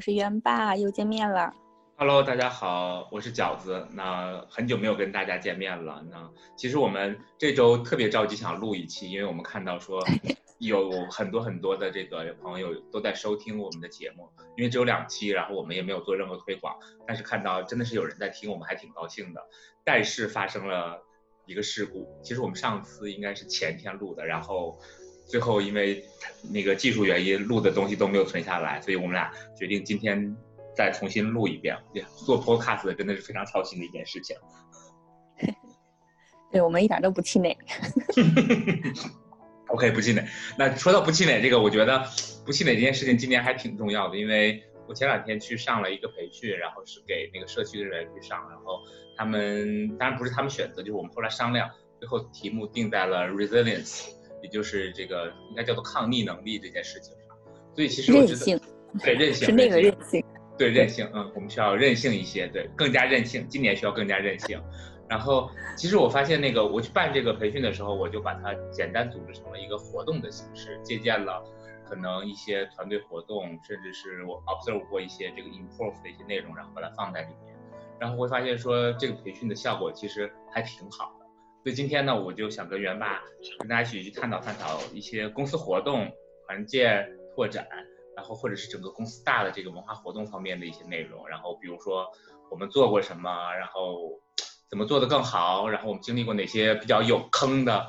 我是元爸，又见面了。Hello，大家好，我是饺子。那很久没有跟大家见面了。那其实我们这周特别着急想录一期，因为我们看到说 有很多很多的这个朋友都在收听我们的节目，因为只有两期，然后我们也没有做任何推广，但是看到真的是有人在听，我们还挺高兴的。但是发生了一个事故，其实我们上次应该是前天录的，然后最后因为那个技术原因，录的东西都没有存下来，所以我们俩决定今天。再重新录一遍，做 podcast 真的是非常操心的一件事情。对我们一点都不气馁。OK，不气馁。那说到不气馁这个，我觉得不气馁这件事情今年还挺重要的，因为我前两天去上了一个培训，然后是给那个社区的人去上，然后他们当然不是他们选择，就是我们后来商量，最后题目定在了 resilience，也就是这个应该叫做抗逆能力这件事情上。所以其实我觉得对韧性是那个韧性。对韧性，嗯，我们需要韧性一些，对，更加韧性。今年需要更加韧性。然后，其实我发现那个我去办这个培训的时候，我就把它简单组织成了一个活动的形式，借鉴了可能一些团队活动，甚至是我 observe 过一些这个 improve 的一些内容，然后把它放在里面。然后会发现说这个培训的效果其实还挺好的。所以今天呢，我就想跟元爸跟大家一起去探讨探讨一些公司活动、团建拓展。然后或者是整个公司大的这个文化活动方面的一些内容，然后比如说我们做过什么，然后怎么做的更好，然后我们经历过哪些比较有坑的，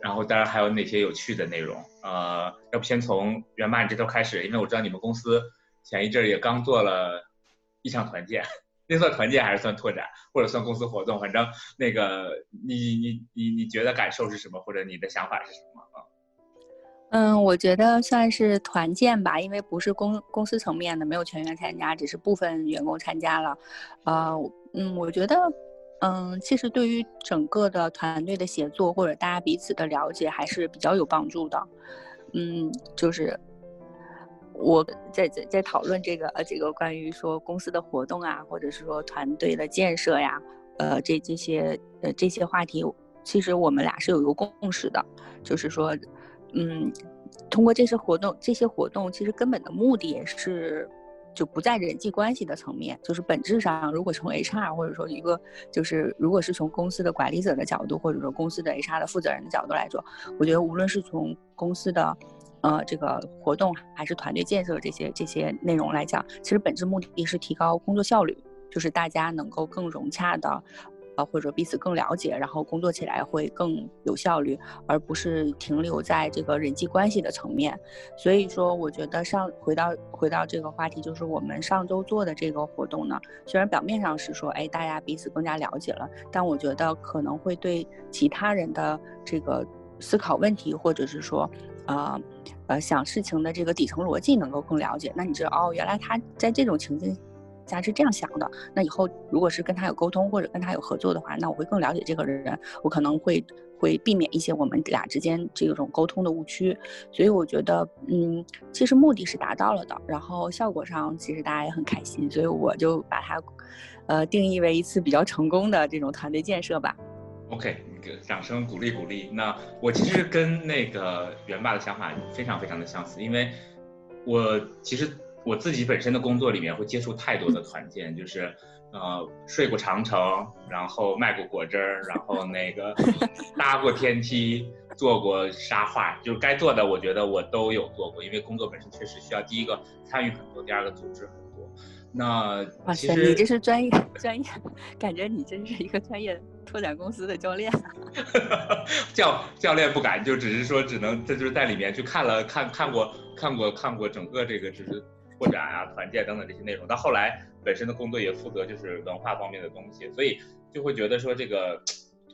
然后当然还有哪些有趣的内容。呃，要不先从元爸你这头开始，因为我知道你们公司前一阵也刚做了一场团建，那算团建还是算拓展，或者算公司活动？反正那个你你你你觉得感受是什么，或者你的想法是什么啊？嗯，我觉得算是团建吧，因为不是公公司层面的，没有全员参加，只是部分员工参加了。呃，嗯，我觉得，嗯，其实对于整个的团队的协作或者大家彼此的了解还是比较有帮助的。嗯，就是我在在在讨论这个呃这个关于说公司的活动啊，或者是说团队的建设呀，呃这这些呃这些话题，其实我们俩是有一个共识的，就是说。嗯，通过这些活动，这些活动其实根本的目的也是，就不在人际关系的层面，就是本质上，如果从 HR 或者说一个就是如果是从公司的管理者的角度，或者说公司的 HR 的负责人的角度来说，我觉得无论是从公司的，呃，这个活动还是团队建设这些这些内容来讲，其实本质目的是提高工作效率，就是大家能够更融洽的。呃，或者彼此更了解，然后工作起来会更有效率，而不是停留在这个人际关系的层面。所以说，我觉得上回到回到这个话题，就是我们上周做的这个活动呢，虽然表面上是说，哎，大家彼此更加了解了，但我觉得可能会对其他人的这个思考问题，或者是说，呃，呃，想事情的这个底层逻辑能够更了解。那你知道，哦，原来他在这种情境。下是这样想的，那以后如果是跟他有沟通或者跟他有合作的话，那我会更了解这个人，我可能会会避免一些我们俩之间这种沟通的误区。所以我觉得，嗯，其实目的是达到了的，然后效果上其实大家也很开心，所以我就把它，呃，定义为一次比较成功的这种团队建设吧。OK，掌声鼓励鼓励。那我其实跟那个元爸的想法非常非常的相似，因为我其实。我自己本身的工作里面会接触太多的团建，就是，呃，睡过长城，然后卖过果汁儿，然后那个 搭过天梯，做过沙画，就是该做的，我觉得我都有做过。因为工作本身确实需要第一个参与很多，第二个组织很多。那哇塞，你这是专业专业，感觉你真是一个专业拓展公司的教练。教教练不敢，就只是说只能这就是在里面去看了看看过看过看过整个这个就是。拓展啊，团建等等这些内容，到后来本身的工作也负责就是文化方面的东西，所以就会觉得说这个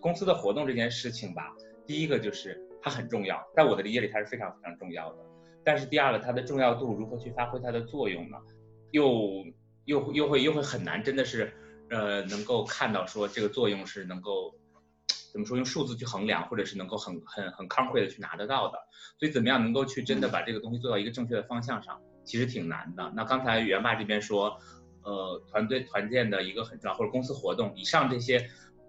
公司的活动这件事情吧，第一个就是它很重要，在我的理解里它是非常非常重要的，但是第二个它的重要度如何去发挥它的作用呢？又又又会又会很难，真的是呃能够看到说这个作用是能够怎么说用数字去衡量，或者是能够很很很 concrete 的去拿得到的，所以怎么样能够去真的把这个东西做到一个正确的方向上？其实挺难的。那刚才袁爸这边说，呃，团队团建的一个很重要，或者公司活动以上这些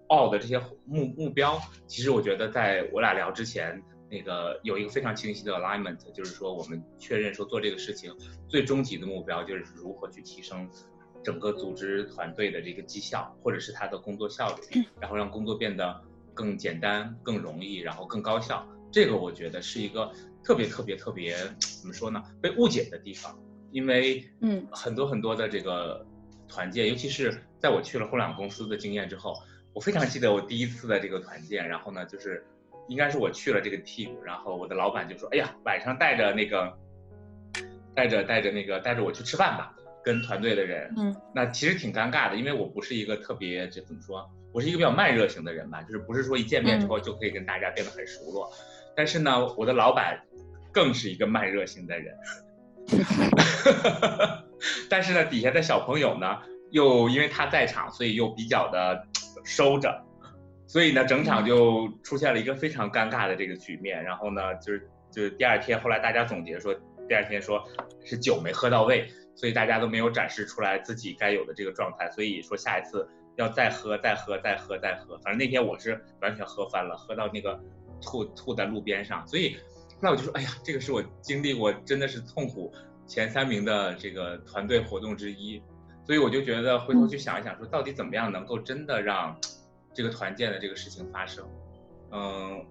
，all 的这些目目标，其实我觉得在我俩聊之前，那个有一个非常清晰的 alignment，就是说我们确认说做这个事情最终极的目标就是如何去提升整个组织团队的这个绩效，或者是他的工作效率，然后让工作变得更简单、更容易，然后更高效。这个我觉得是一个特别特别特别怎么说呢？被误解的地方，因为嗯，很多很多的这个团建，尤其是在我去了互联网公司的经验之后，我非常记得我第一次的这个团建，然后呢，就是应该是我去了这个 team，然后我的老板就说：“哎呀，晚上带着那个带着带着那个带着我去吃饭吧，跟团队的人。”嗯，那其实挺尴尬的，因为我不是一个特别就怎么说，我是一个比较慢热型的人吧，就是不是说一见面之后就可以跟大家变得很熟络。但是呢，我的老板更是一个慢热型的人，但是呢，底下的小朋友呢，又因为他在场，所以又比较的收着，所以呢，整场就出现了一个非常尴尬的这个局面。然后呢，就是就是第二天，后来大家总结说，第二天说是酒没喝到位，所以大家都没有展示出来自己该有的这个状态，所以说下一次要再喝，再喝，再喝，再喝。反正那天我是完全喝翻了，喝到那个。吐吐在路边上，所以后来我就说，哎呀，这个是我经历过真的是痛苦前三名的这个团队活动之一，所以我就觉得回头去想一想，说到底怎么样能够真的让这个团建的这个事情发生。嗯，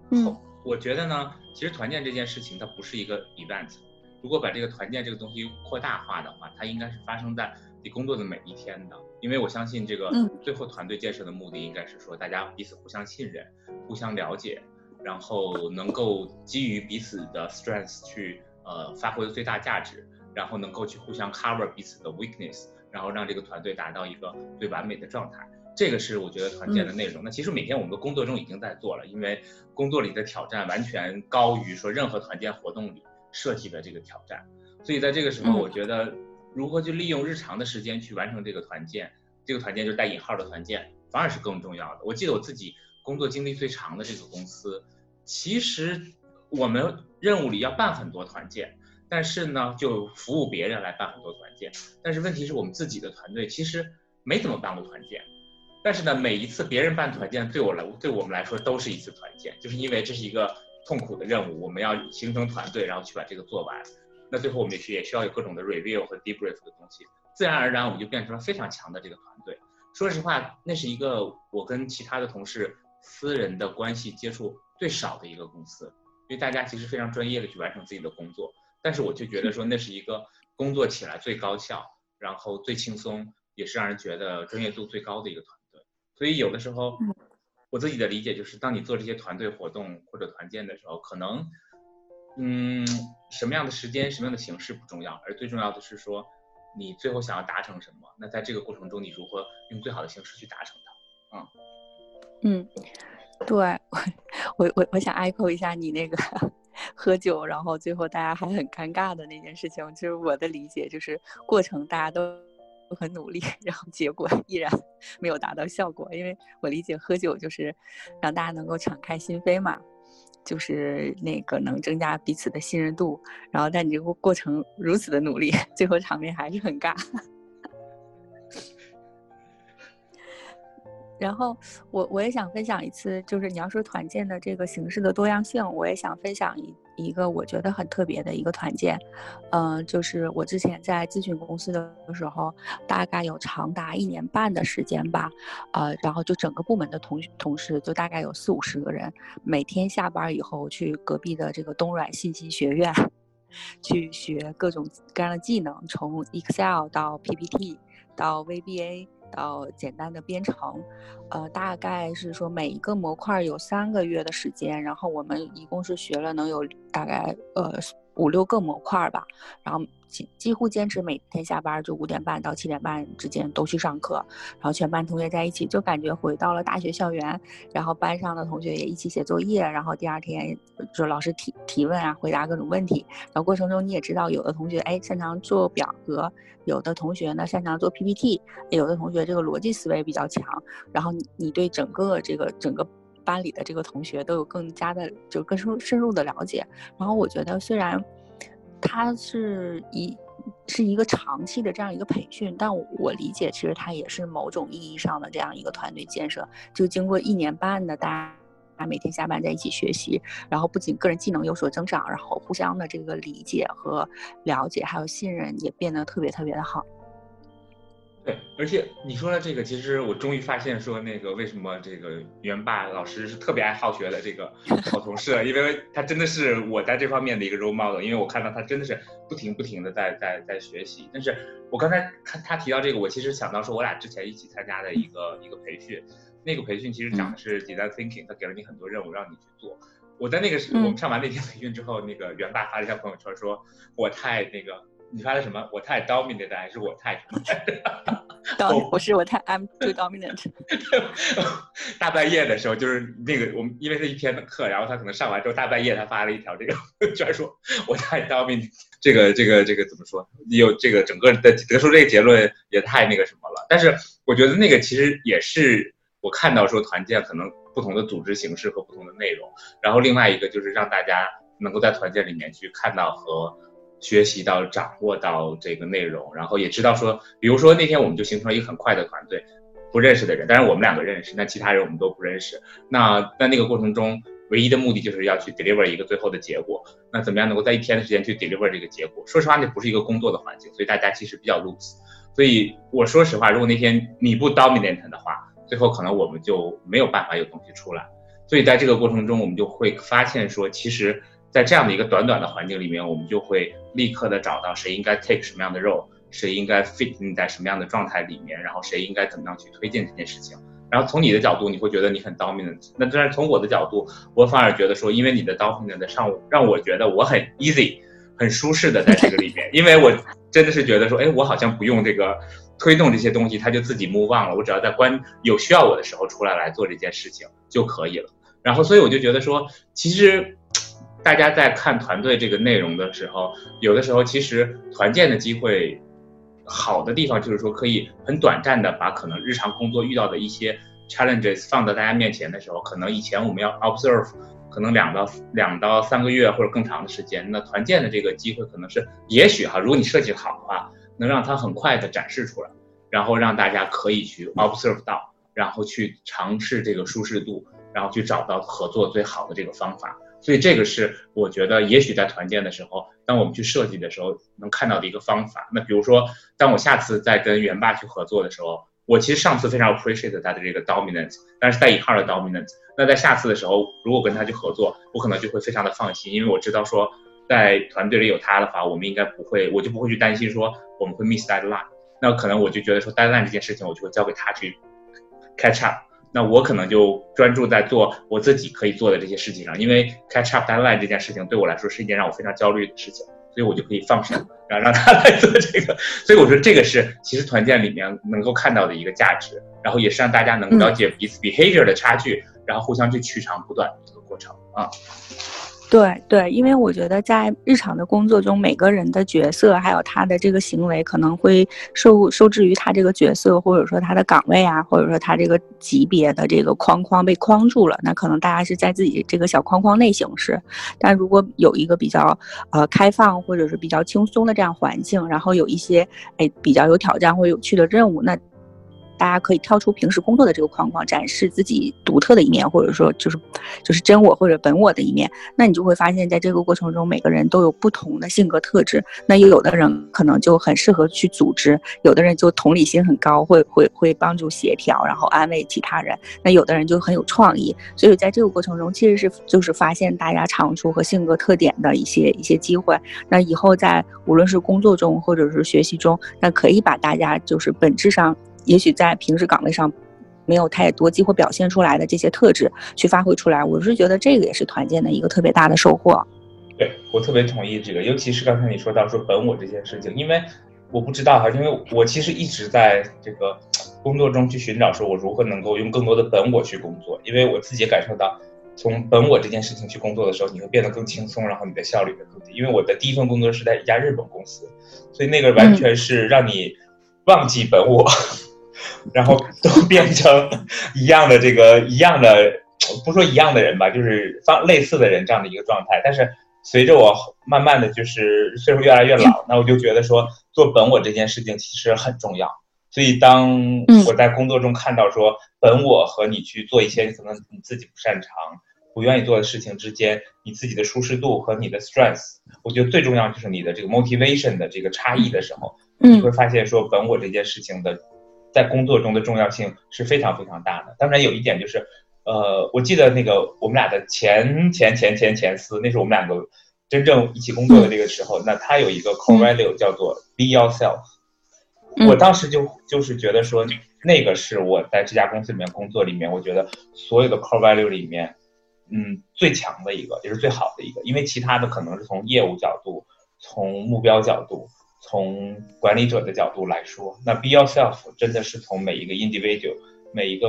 我觉得呢，其实团建这件事情它不是一个 event，如果把这个团建这个东西扩大化的话，它应该是发生在你工作的每一天的，因为我相信这个最后团队建设的目的应该是说大家彼此互相信任，互相了解。然后能够基于彼此的 strengths 去呃发挥最大价值，然后能够去互相 cover 彼此的 weakness，然后让这个团队达到一个最完美的状态。这个是我觉得团建的内容。那其实每天我们的工作中已经在做了，因为工作里的挑战完全高于说任何团建活动里设计的这个挑战。所以在这个时候，我觉得如何去利用日常的时间去完成这个团建，这个团建就是带引号的团建，反而是更重要的。我记得我自己。工作经历最长的这个公司，其实我们任务里要办很多团建，但是呢，就服务别人来办很多团建。但是问题是我们自己的团队其实没怎么办过团建，但是呢，每一次别人办团建，对我来对我们来说都是一次团建，就是因为这是一个痛苦的任务，我们要形成团队，然后去把这个做完。那最后我们也需也需要有各种的 review 和 debrief 的东西，自然而然我们就变成了非常强的这个团队。说实话，那是一个我跟其他的同事。私人的关系接触最少的一个公司，因为大家其实非常专业的去完成自己的工作，但是我就觉得说那是一个工作起来最高效，然后最轻松，也是让人觉得专业度最高的一个团队。所以有的时候，我自己的理解就是，当你做这些团队活动或者团建的时候，可能，嗯，什么样的时间、什么样的形式不重要，而最重要的是说，你最后想要达成什么。那在这个过程中，你如何用最好的形式去达成它？嗯。嗯，对 我我我我想 echo 一下你那个 喝酒，然后最后大家还很尴尬的那件事情。就是我的理解，就是过程大家都很努力，然后结果依然 没有达到效果。因为我理解喝酒就是让大家能够敞开心扉嘛，就是那个能增加彼此的信任度。然后但你这个过程如此的努力，最后场面还是很尬。然后我我也想分享一次，就是你要说团建的这个形式的多样性，我也想分享一一个我觉得很特别的一个团建，嗯，就是我之前在咨询公司的时候，大概有长达一年半的时间吧，呃，然后就整个部门的同同事就大概有四五十个人，每天下班以后去隔壁的这个东软信息学院，去学各种各样的技能，从 Excel 到 PPT 到 VBA。到简单的编程，呃，大概是说每一个模块有三个月的时间，然后我们一共是学了能有大概呃五六个模块吧，然后。几几乎坚持每天下班就五点半到七点半之间都去上课，然后全班同学在一起，就感觉回到了大学校园。然后班上的同学也一起写作业，然后第二天就老师提提问啊，回答各种问题。然后过程中你也知道，有的同学哎擅长做表格，有的同学呢擅长做 PPT，有的同学这个逻辑思维比较强。然后你你对整个这个整个班里的这个同学都有更加的就更深深入的了解。然后我觉得虽然。它是一是一个长期的这样一个培训，但我理解，其实它也是某种意义上的这样一个团队建设。就经过一年半的大家每天下班在一起学习，然后不仅个人技能有所增长，然后互相的这个理解和了解还有信任也变得特别特别的好。对，而且你说的这个，其实我终于发现说那个为什么这个元霸老师是特别爱好学的这个 好同事，因为他真的是我在这方面的一个 role model，因为我看到他真的是不停不停的在在在学习。但是我刚才看他提到这个，我其实想到说我俩之前一起参加的一个一个培训，那个培训其实讲的是 design thinking，他给了你很多任务让你去做。我在那个时我们上完那天培训之后，那个元霸发了一条朋友圈说，我太那个。你发的什么？我太 dominant 还是我太什么？不是我太 I'm too dominant。大半夜的时候，就是那个我们因为是一天的课，然后他可能上完之后大半夜他发了一条这个，居然说我太 dominant。这个这个这个怎么说？有这个整个的得出这个结论也太那个什么了。但是我觉得那个其实也是我看到说团建可能不同的组织形式和不同的内容，然后另外一个就是让大家能够在团建里面去看到和。学习到掌握到这个内容，然后也知道说，比如说那天我们就形成了一个很快的团队，不认识的人，但是我们两个认识，那其他人我们都不认识。那在那个过程中，唯一的目的就是要去 deliver 一个最后的结果。那怎么样能够在一天的时间去 deliver 这个结果？说实话，那不是一个工作的环境，所以大家其实比较 loose。所以我说实话，如果那天你不 dominant 的话，最后可能我们就没有办法有东西出来。所以在这个过程中，我们就会发现说，其实。在这样的一个短短的环境里面，我们就会立刻的找到谁应该 take 什么样的 role，谁应该 fit 在什么样的状态里面，然后谁应该怎么样去推进这件事情。然后从你的角度，你会觉得你很 dominant。那但是从我的角度，我反而觉得说，因为你的 dominant 上让我觉得我很 easy，很舒适的在这个里面，因为我真的是觉得说，哎，我好像不用这个推动这些东西，它就自己 move on 了。我只要在关有需要我的时候出来来做这件事情就可以了。然后所以我就觉得说，其实。大家在看团队这个内容的时候，有的时候其实团建的机会，好的地方就是说可以很短暂的把可能日常工作遇到的一些 challenges 放到大家面前的时候，可能以前我们要 observe，可能两到两到三个月或者更长的时间，那团建的这个机会可能是也许哈，如果你设计好的话，能让它很快的展示出来，然后让大家可以去 observe 到，然后去尝试这个舒适度，然后去找到合作最好的这个方法。所以这个是我觉得，也许在团建的时候，当我们去设计的时候，能看到的一个方法。那比如说，当我下次再跟元霸去合作的时候，我其实上次非常 appreciate 他的这个 dominance，但是带引号的 dominance。那在下次的时候，如果跟他去合作，我可能就会非常的放心，因为我知道说，在团队里有他的话，我们应该不会，我就不会去担心说我们会 miss deadline。那可能我就觉得说 deadline 这件事情，我就会交给他去 catch up。那我可能就专注在做我自己可以做的这些事情上，因为 catch up deadline 这件事情对我来说是一件让我非常焦虑的事情，所以我就可以放手，然后让他来做这个。所以我觉得这个是其实团建里面能够看到的一个价值，然后也是让大家能了解彼此 behavior 的差距，然后互相去取长补短的一个过程啊。对对，因为我觉得在日常的工作中，每个人的角色还有他的这个行为，可能会受受制于他这个角色，或者说他的岗位啊，或者说他这个级别的这个框框被框住了。那可能大家是在自己这个小框框内行事，但如果有一个比较呃开放或者是比较轻松的这样环境，然后有一些哎比较有挑战或有趣的任务，那。大家可以跳出平时工作的这个框框，展示自己独特的一面，或者说就是就是真我或者本我的一面。那你就会发现，在这个过程中，每个人都有不同的性格特质。那又有的人可能就很适合去组织，有的人就同理心很高，会会会帮助协调，然后安慰其他人。那有的人就很有创意。所以在这个过程中，其实是就是发现大家长处和性格特点的一些一些机会。那以后在无论是工作中或者是学习中，那可以把大家就是本质上。也许在平时岗位上，没有太多机会表现出来的这些特质去发挥出来，我是觉得这个也是团建的一个特别大的收获。对我特别同意这个，尤其是刚才你说到说本我这件事情，因为我不知道哈，因为我其实一直在这个工作中去寻找说我如何能够用更多的本我去工作，因为我自己感受到从本我这件事情去工作的时候，你会变得更轻松，然后你的效率也更低。因为我的第一份工作是在一家日本公司，所以那个完全是让你忘记本我。然后都 变成一样的这个一样的，不说一样的人吧，就是方类似的人这样的一个状态。但是随着我慢慢的就是岁数越来越老，那我就觉得说做本我这件事情其实很重要。所以当我在工作中看到说本我和你去做一些可能你自己不擅长，不愿意做的事情之间，你自己的舒适度和你的 strength，我觉得最重要就是你的这个 motivation 的这个差异的时候，你会发现说本我这件事情的在工作中的重要性是非常非常大的。当然有一点就是，呃，我记得那个我们俩的前前前前前司，那是我们两个真正一起工作的这个时候，那他有一个 core value 叫做 be yourself。我当时就就是觉得说，那个是我在这家公司里面工作里面，我觉得所有的 core value 里面。嗯，最强的一个也是最好的一个，因为其他的可能是从业务角度、从目标角度、从管理者的角度来说，那 be yourself 真的是从每一个 individual、每一个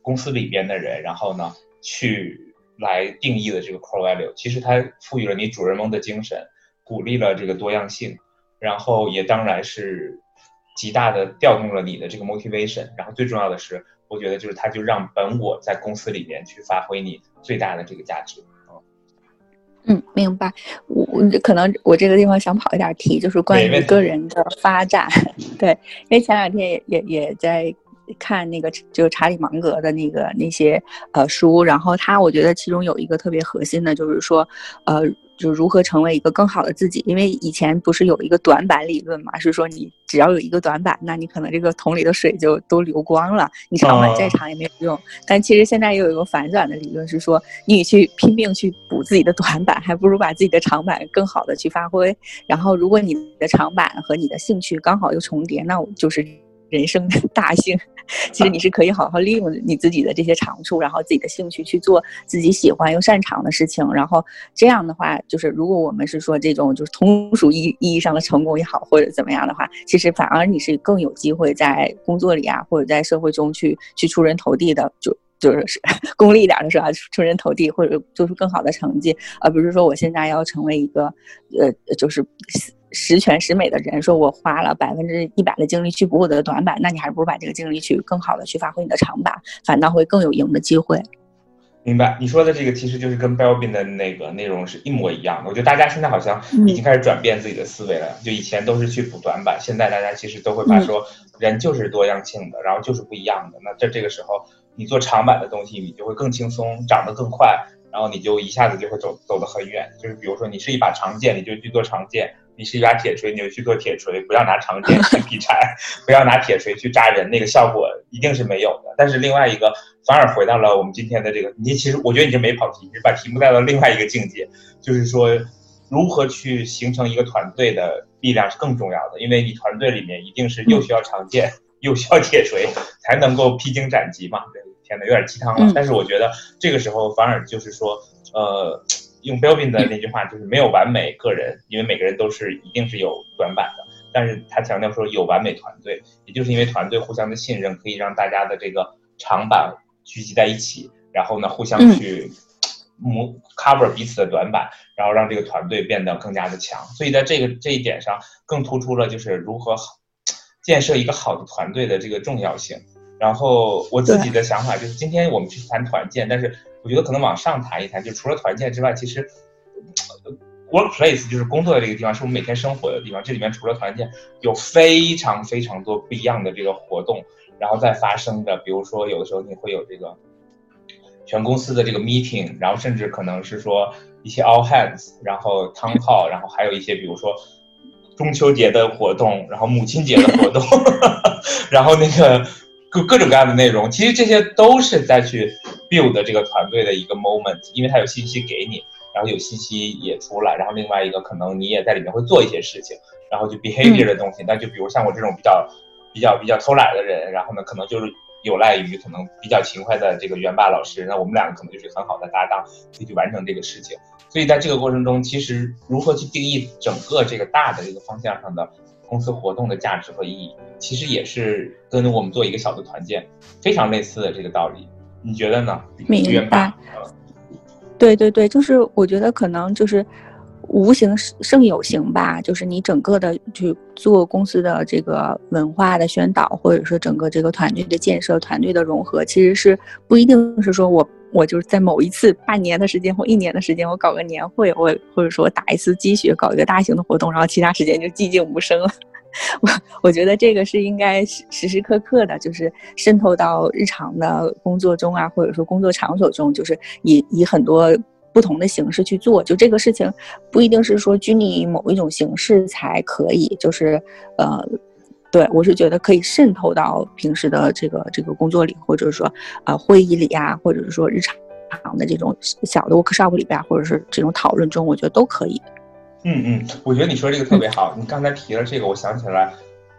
公司里边的人，然后呢去来定义的这个 core value。其实它赋予了你主人翁的精神，鼓励了这个多样性，然后也当然是极大的调动了你的这个 motivation。然后最重要的是。我觉得就是，他就让本我在公司里面去发挥你最大的这个价值。嗯，明白。我可能我这个地方想跑一点题，就是关于个人的发展。对，因为前两天也也也在看那个，就是查理芒格的那个那些呃书，然后他我觉得其中有一个特别核心的，就是说呃。就是如何成为一个更好的自己，因为以前不是有一个短板理论嘛，是说你只要有一个短板，那你可能这个桶里的水就都流光了，你长板再长也没有用。但其实现在又有一个反转的理论，是说你去拼命去补自己的短板，还不如把自己的长板更好的去发挥。然后，如果你的长板和你的兴趣刚好又重叠，那我就是。人生的大幸，其实你是可以好好利用你自己的这些长处，然后自己的兴趣去做自己喜欢又擅长的事情。然后这样的话，就是如果我们是说这种就是通俗意意义上的成功也好，或者怎么样的话，其实反而你是更有机会在工作里啊，或者在社会中去去出人头地的。就就是 功利一点的说啊，出人头地或者做出更好的成绩，而不是说我现在要成为一个呃，就是。十全十美的人，说我花了百分之一百的精力去补我的短板，那你还不如把这个精力去更好的去发挥你的长板，反倒会更有赢的机会。明白，你说的这个其实就是跟 b e l b i n 的那个内容是一模一样的。我觉得大家现在好像已经开始转变自己的思维了，就以前都是去补短板，现在大家其实都会把说人就是多样性的，然后就是不一样的。那在这个时候，你做长板的东西，你就会更轻松，长得更快，然后你就一下子就会走走得很远。就是比如说，你是一把长剑，你就去做长剑。你是一把铁锤，你就去做铁锤，不要拿长剑去劈柴，不要拿铁锤去扎人，那个效果一定是没有的。但是另外一个反而回到了我们今天的这个，你其实我觉得你这没跑题，你把题目带到另外一个境界，就是说如何去形成一个团队的力量是更重要的，因为你团队里面一定是又需要长剑又需要铁锤才能够披荆斩棘嘛。对天哪，有点鸡汤了。但是我觉得这个时候反而就是说，呃。用 Belbin 的那句话就是没有完美个人，因为每个人都是一定是有短板的。但是他强调说有完美团队，也就是因为团队互相的信任，可以让大家的这个长板聚集在一起，然后呢互相去磨 cover 彼此的短板，然后让这个团队变得更加的强。所以在这个这一点上，更突出了就是如何建设一个好的团队的这个重要性。然后我自己的想法就是，今天我们去谈团建，但是。我觉得可能往上谈一谈，就除了团建之外，其实 workplace 就是工作的这个地方，是我们每天生活的地方。这里面除了团建，有非常非常多不一样的这个活动，然后再发生的，比如说有的时候你会有这个全公司的这个 meeting，然后甚至可能是说一些 all hands，然后 town hall，然后还有一些比如说中秋节的活动，然后母亲节的活动，然后那个。各各种各样的内容，其实这些都是在去 build 这个团队的一个 moment，因为他有信息给你，然后有信息也出来，然后另外一个可能你也在里面会做一些事情，然后就 behavior 的东西，那就比如像我这种比较比较比较偷懒的人，然后呢可能就是有赖于可能比较勤快的这个元霸老师，那我们两个可能就是很好的搭档，可以去完成这个事情。所以在这个过程中，其实如何去定义整个这个大的这个方向上的。公司活动的价值和意义，其实也是跟我们做一个小的团建非常类似的这个道理，你觉得呢？明白。对对对，就是我觉得可能就是无形胜有形吧，就是你整个的去做公司的这个文化的宣导，或者说整个这个团队的建设、团队的融合，其实是不一定是说我。我就是在某一次半年的时间或一年的时间，我搞个年会，我或者说打一次鸡血，搞一个大型的活动，然后其他时间就寂静无声了。我我觉得这个是应该时时刻刻的，就是渗透到日常的工作中啊，或者说工作场所中，就是以以很多不同的形式去做。就这个事情，不一定是说拘泥于某一种形式才可以，就是呃，对我是觉得可以渗透到平时的这个这个工作里，或者说啊会议里啊，或者是说日常的这种小的 workshop 里边，或者是这种讨论中，我觉得都可以。嗯嗯，我觉得你说这个特别好。你刚才提了这个，我想起来，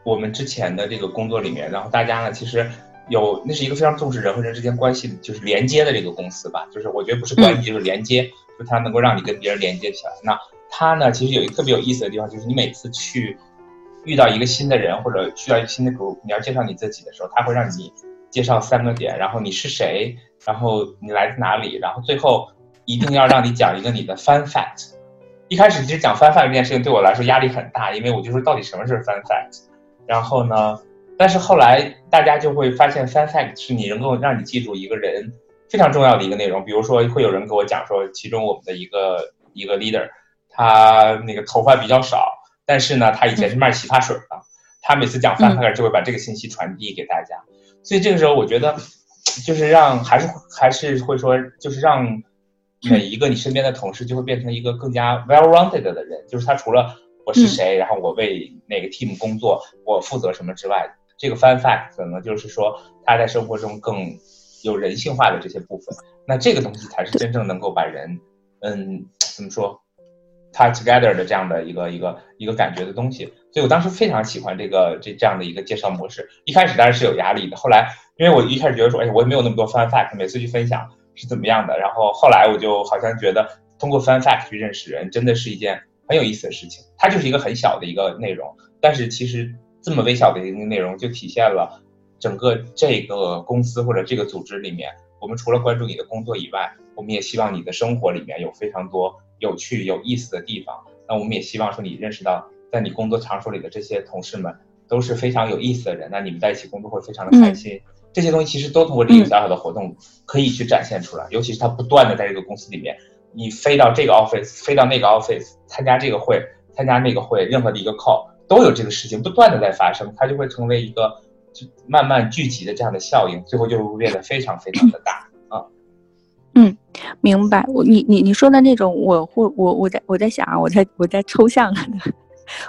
我们之前的这个工作里面，然后大家呢，其实有那是一个非常重视人和人之间关系，就是连接的这个公司吧。就是我觉得不是关系，就是连接，就它能够让你跟别人连接起来。那它呢，其实有一个特别有意思的地方，就是你每次去遇到一个新的人或者去到一个新的 group，你要介绍你自己的时候，他会让你介绍三个点，然后你是谁，然后你来自哪里，然后最后一定要让你讲一个你的 fun fact。一开始其实讲 fun fact 这件事情对我来说压力很大，因为我就说到底什么是 fun fact，然后呢，但是后来大家就会发现 fun fact 是你能够让你记住一个人非常重要的一个内容。比如说会有人给我讲说，其中我们的一个一个 leader，他那个头发比较少，但是呢，他以前是卖洗发水的，他每次讲 fun fact 就会把这个信息传递给大家。所以这个时候我觉得，就是让还是还是会说，就是让。每一个你身边的同事就会变成一个更加 well-rounded 的人，就是他除了我是谁，然后我为哪个 team 工作，我负责什么之外，这个 fun fact 可能就是说他在生活中更有人性化的这些部分。那这个东西才是真正能够把人，嗯，怎么说，tie together 的这样的一个一个一个感觉的东西。所以我当时非常喜欢这个这这样的一个介绍模式。一开始当然是有压力的，后来因为我一开始觉得说，哎，我也没有那么多 fun fact，每次去分享。是怎么样的？然后后来我就好像觉得，通过 fun fact 去认识人，真的是一件很有意思的事情。它就是一个很小的一个内容，但是其实这么微小的一个内容，就体现了整个这个公司或者这个组织里面，我们除了关注你的工作以外，我们也希望你的生活里面有非常多有趣有意思的地方。那我们也希望说你认识到，在你工作场所里的这些同事们都是非常有意思的人，那你们在一起工作会非常的开心。这些东西其实都通过这个小小的活动可以去展现出来，尤其是他不断的在这个公司里面，你飞到这个 office，飞到那个 office，参加这个会，参加那个会，任何的一个 call 都有这个事情不断的在发生，它就会成为一个就慢慢聚集的这样的效应，最后就会变得非常非常的大啊。嗯，明白。我你你你说的那种，我会我我在我在想啊，我在我在抽象的。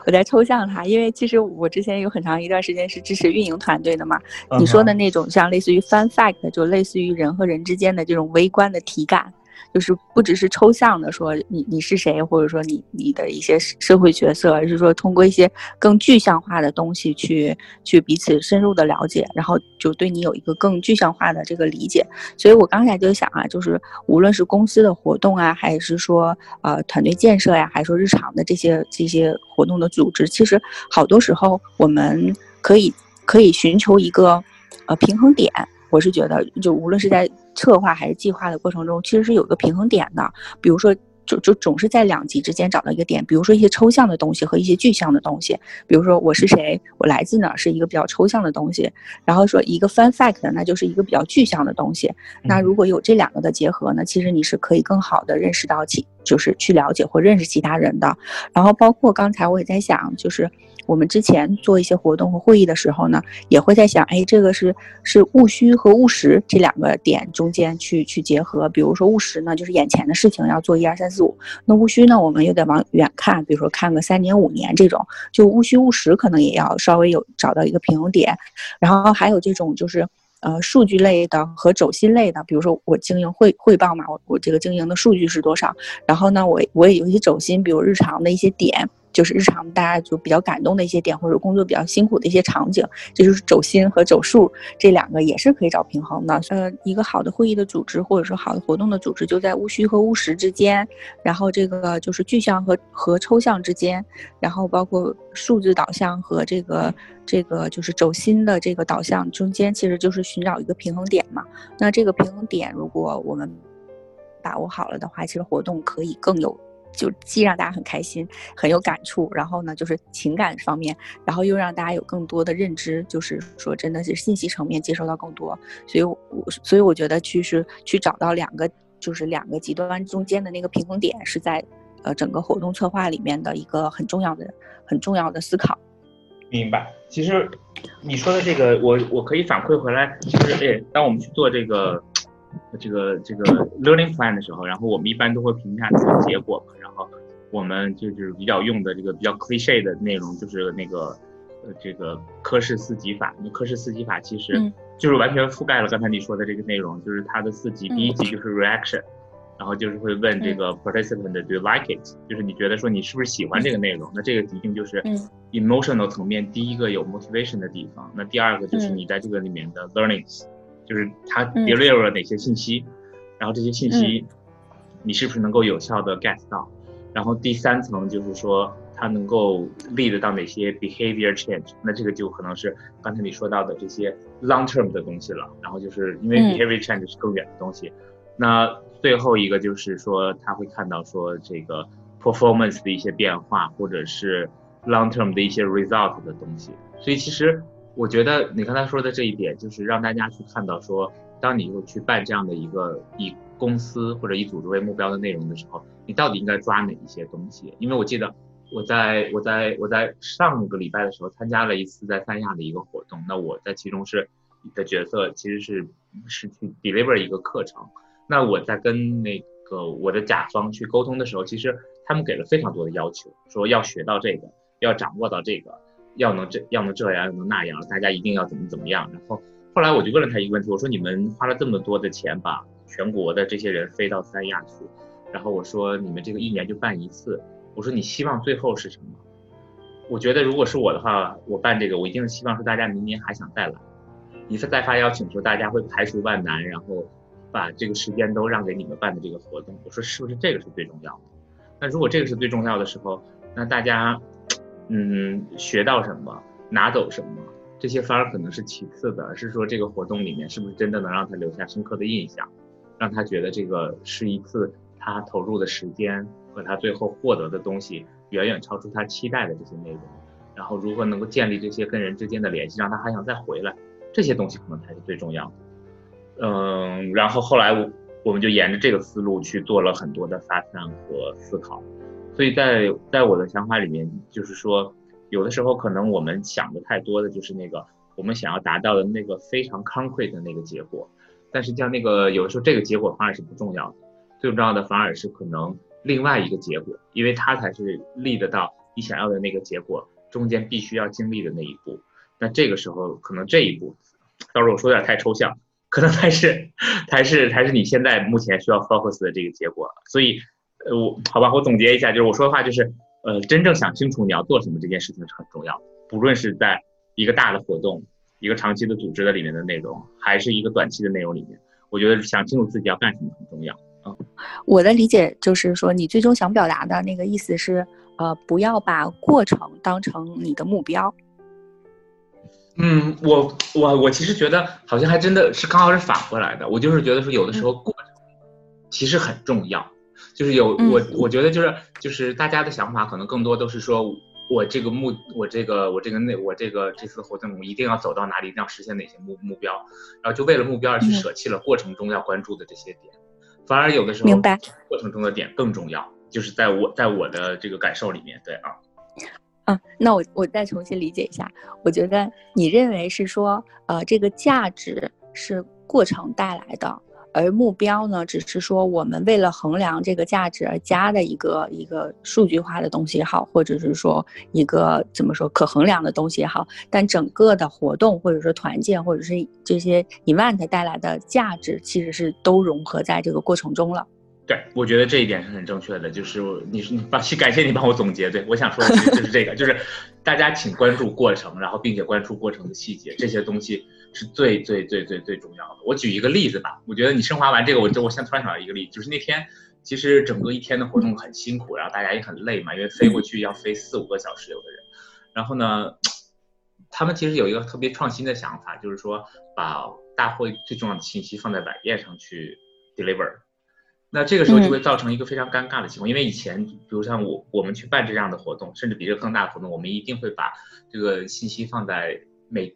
我在抽象它，因为其实我之前有很长一段时间是支持运营团队的嘛。你说的那种像类似于 fun fact，就类似于人和人之间的这种微观的体感。就是不只是抽象的说你你是谁，或者说你你的一些社会角色，而是说通过一些更具象化的东西去去彼此深入的了解，然后就对你有一个更具象化的这个理解。所以我刚才就想啊，就是无论是公司的活动啊，还是说呃团队建设呀，还是说日常的这些这些活动的组织，其实好多时候我们可以可以寻求一个呃平衡点。我是觉得，就无论是在策划还是计划的过程中，其实是有一个平衡点的。比如说，就就总是在两极之间找到一个点。比如说一些抽象的东西和一些具象的东西。比如说我是谁，我来自哪儿，是一个比较抽象的东西。然后说一个 fun fact，那就是一个比较具象的东西。那如果有这两个的结合呢，其实你是可以更好的认识到其，就是去了解或认识其他人的。然后包括刚才我也在想，就是。我们之前做一些活动和会议的时候呢，也会在想，哎，这个是是务虚和务实这两个点中间去去结合。比如说务实呢，就是眼前的事情要做一二三四五；那务虚呢，我们又得往远看，比如说看个三年五年这种。就务虚务实可能也要稍微有找到一个平衡点。然后还有这种就是呃数据类的和走心类的，比如说我经营汇汇报嘛，我我这个经营的数据是多少？然后呢，我我也有一些走心，比如日常的一些点。就是日常大家就比较感动的一些点，或者工作比较辛苦的一些场景，这就是走心和走数这两个也是可以找平衡的。呃，一个好的会议的组织，或者说好的活动的组织，就在务虚和务实之间，然后这个就是具象和和抽象之间，然后包括数字导向和这个这个就是走心的这个导向中间，其实就是寻找一个平衡点嘛。那这个平衡点，如果我们把握好了的话，其实活动可以更有。就既让大家很开心，很有感触，然后呢，就是情感方面，然后又让大家有更多的认知，就是说真的是信息层面接收到更多，所以，我所以我觉得去是去找到两个，就是两个极端中间的那个平衡点，是在呃整个活动策划里面的一个很重要的、很重要的思考。明白。其实你说的这个，我我可以反馈回来。其实，哎，当我们去做这个这个这个 learning plan 的时候，然后我们一般都会评价这个结果嘛。然后我们就是比较用的这个比较 cliche 的内容，就是那个呃这个科氏四级法。那科氏四级法其实就是完全覆盖了刚才你说的这个内容，就是它的四级。第一级就是 reaction。然后就是会问这个 participant do you like it，就是你觉得说你是不是喜欢这个内容？那这个一定就是 emotional 层面第一个有 motivation 的地方。那第二个就是你在这个里面的 learnings，就是它 deliver 了哪些信息，然后这些信息你是不是能够有效的 get 到？然后第三层就是说它能够 lead 到哪些 behavior change？那这个就可能是刚才你说到的这些 long term 的东西了。然后就是因为 behavior change 是更远的东西，那最后一个就是说，他会看到说这个 performance 的一些变化，或者是 long term 的一些 result 的东西。所以其实我觉得你刚才说的这一点，就是让大家去看到说，当你又去办这样的一个以公司或者以组织为目标的内容的时候，你到底应该抓哪一些东西？因为我记得我在我在我在上个礼拜的时候参加了一次在三亚的一个活动，那我在其中是的角色其实是是去 deliver 一个课程。那我在跟那个我的甲方去沟通的时候，其实他们给了非常多的要求，说要学到这个，要掌握到这个，要能这要能这样，要能那样，大家一定要怎么怎么样。然后后来我就问了他一个问题，我说你们花了这么多的钱把全国的这些人飞到三亚去，然后我说你们这个一年就办一次，我说你希望最后是什么？我觉得如果是我的话，我办这个，我一定是希望说大家明年还想再来，一次再发邀请的时候，大家会排除万难，然后。把这个时间都让给你们办的这个活动，我说是不是这个是最重要的？那如果这个是最重要的时候，那大家，嗯，学到什么，拿走什么，这些反而可能是其次的，是说这个活动里面是不是真的能让他留下深刻的印象，让他觉得这个是一次他投入的时间和他最后获得的东西远远超出他期待的这些内容，然后如何能够建立这些跟人之间的联系，让他还想再回来，这些东西可能才是最重要的。嗯，然后后来我我们就沿着这个思路去做了很多的发散和思考，所以在在我的想法里面，就是说，有的时候可能我们想的太多的就是那个我们想要达到的那个非常 concrete 的那个结果，但实际上那个有的时候这个结果反而是不重要的，最重要的反而是可能另外一个结果，因为它才是立得到你想要的那个结果中间必须要经历的那一步，那这个时候可能这一步，到时候我说有点太抽象。可能才是，才是，才是你现在目前需要 focus 的这个结果。所以，呃，我好吧，我总结一下，就是我说的话就是，呃，真正想清楚你要做什么这件事情是很重要的。不论是在一个大的活动、一个长期的组织的里面的内容，还是一个短期的内容里面，我觉得想清楚自己要干什么很重要啊。我的理解就是说，你最终想表达的那个意思是，呃，不要把过程当成你的目标。嗯，我我我其实觉得好像还真的是刚好是反过来的。我就是觉得说，有的时候过程其实很重要。就是有我我觉得就是就是大家的想法可能更多都是说我这个目我这个我这个内我这个这次活动我一定要走到哪里，一定要实现哪些目目标，然后就为了目标而去舍弃了过程中要关注的这些点。反而有的时候，明白过程中的点更重要。就是在我在我的这个感受里面，对啊。嗯，那我我再重新理解一下，我觉得你认为是说，呃，这个价值是过程带来的，而目标呢，只是说我们为了衡量这个价值而加的一个一个数据化的东西也好，或者是说一个怎么说可衡量的东西也好，但整个的活动或者说团建或者是这些 event 带来的价值，其实是都融合在这个过程中了。对，我觉得这一点是很正确的，就是你你帮 感谢你帮我总结。对我想说的就是这个，就是大家请关注过程，然后并且关注过程的细节，这些东西是最最最最最重要的。我举一个例子吧，我觉得你升华完这个，我就我现在突然想到一个例子，就是那天其实整个一天的活动很辛苦，然后大家也很累嘛，因为飞过去要飞四五个小时，有的人。然后呢，他们其实有一个特别创新的想法，就是说把大会最重要的信息放在晚宴上去 deliver。那这个时候就会造成一个非常尴尬的情况，因为以前，比如像我我们去办这样的活动，甚至比这更大的活动，我们一定会把这个信息放在每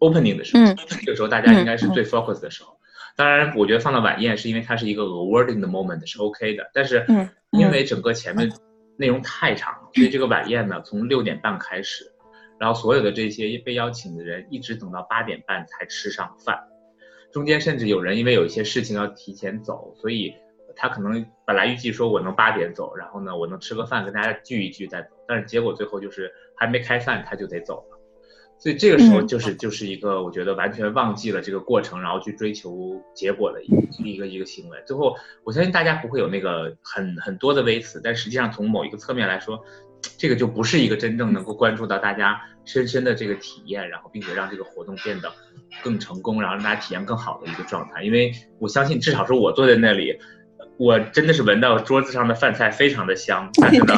opening 的时候，这个时候大家应该是最 focus 的时候。当然，我觉得放到晚宴是因为它是一个 awarding 的 moment 是 OK 的，但是因为整个前面内容太长，所以这个晚宴呢从六点半开始，然后所有的这些被邀请的人一直等到八点半才吃上饭，中间甚至有人因为有一些事情要提前走，所以他可能本来预计说我能八点走，然后呢我能吃个饭跟大家聚一聚再走，但是结果最后就是还没开饭他就得走了。所以这个时候就是就是一个我觉得完全忘记了这个过程，然后去追求结果的一一个一个行为。最后我相信大家不会有那个很很多的微词，但实际上从某一个侧面来说，这个就不是一个真正能够关注到大家深深的这个体验，然后并且让这个活动变得更成功，然后让大家体验更好的一个状态。因为我相信至少是我坐在那里，我真的是闻到桌子上的饭菜非常的香，但是呢。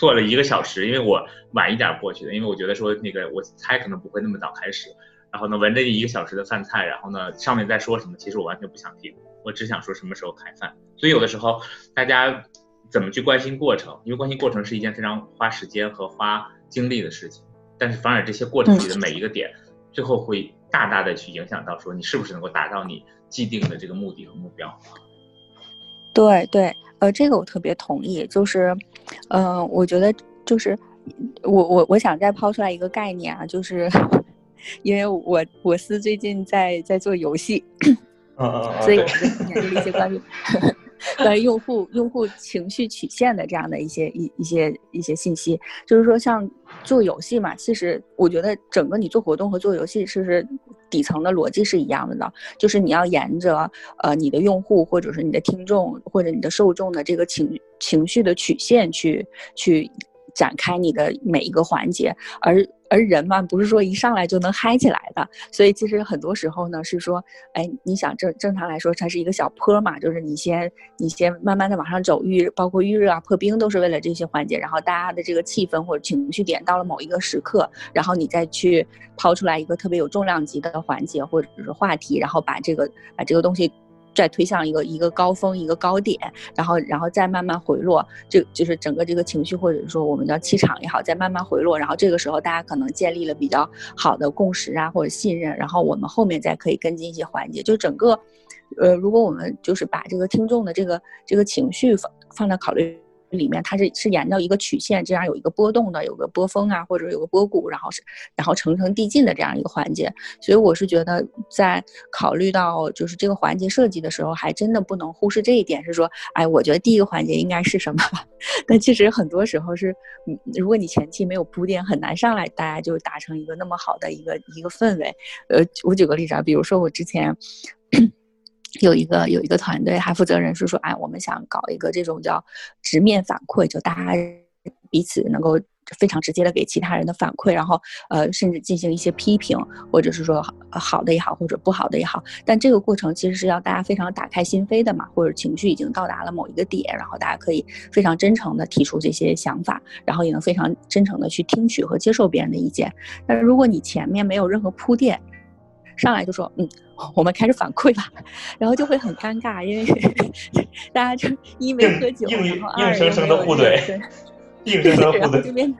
做了一个小时，因为我晚一点过去的，因为我觉得说那个我猜可能不会那么早开始，然后呢闻着一个小时的饭菜，然后呢上面在说什么，其实我完全不想听，我只想说什么时候开饭。所以有的时候大家怎么去关心过程，因为关心过程是一件非常花时间和花精力的事情，但是反而这些过程里的每一个点，最后会大大的去影响到说你是不是能够达到你既定的这个目的和目标。对对。呃，这个我特别同意，就是，嗯，我觉得就是，我我我想再抛出来一个概念啊，就是，因为我我司最近在在做游戏，所以我们研究了一些关于关于用户用户情绪曲线的这样的一些一一些一些信息，就是说像做游戏嘛，其实我觉得整个你做活动和做游戏其实？底层的逻辑是一样的呢，就是你要沿着呃你的用户或者是你的听众或者你的受众的这个情情绪的曲线去去展开你的每一个环节，而。而人嘛，不是说一上来就能嗨起来的，所以其实很多时候呢，是说，哎，你想正正常来说，它是一个小坡嘛，就是你先你先慢慢的往上走，预包括预热啊、破冰都是为了这些环节，然后大家的这个气氛或者情绪点到了某一个时刻，然后你再去抛出来一个特别有重量级的环节或者是话题，然后把这个把这个东西。再推向一个一个高峰一个高点，然后然后再慢慢回落，这就是整个这个情绪或者说我们叫气场也好，再慢慢回落，然后这个时候大家可能建立了比较好的共识啊或者信任，然后我们后面再可以跟进一些环节，就整个，呃，如果我们就是把这个听众的这个这个情绪放放在考虑。里面它是是沿着一个曲线，这样有一个波动的，有个波峰啊，或者有个波谷，然后是然后层层递进的这样一个环节。所以我是觉得，在考虑到就是这个环节设计的时候，还真的不能忽视这一点。是说，哎，我觉得第一个环节应该是什么？但其实很多时候是，如果你前期没有铺垫，很难上来大家就达成一个那么好的一个一个氛围。呃，我举个例子啊，比如说我之前。有一个有一个团队，还负责人是说，哎，我们想搞一个这种叫直面反馈，就大家彼此能够非常直接的给其他人的反馈，然后呃，甚至进行一些批评，或者是说好的也好，或者不好的也好。但这个过程其实是要大家非常打开心扉的嘛，或者情绪已经到达了某一个点，然后大家可以非常真诚的提出这些想法，然后也能非常真诚的去听取和接受别人的意见。但是如果你前面没有任何铺垫，上来就说，嗯。我们开始反馈吧，然后就会很尴尬，因为 大家就一没喝酒，然后二生生的互怼，硬生生的互怼，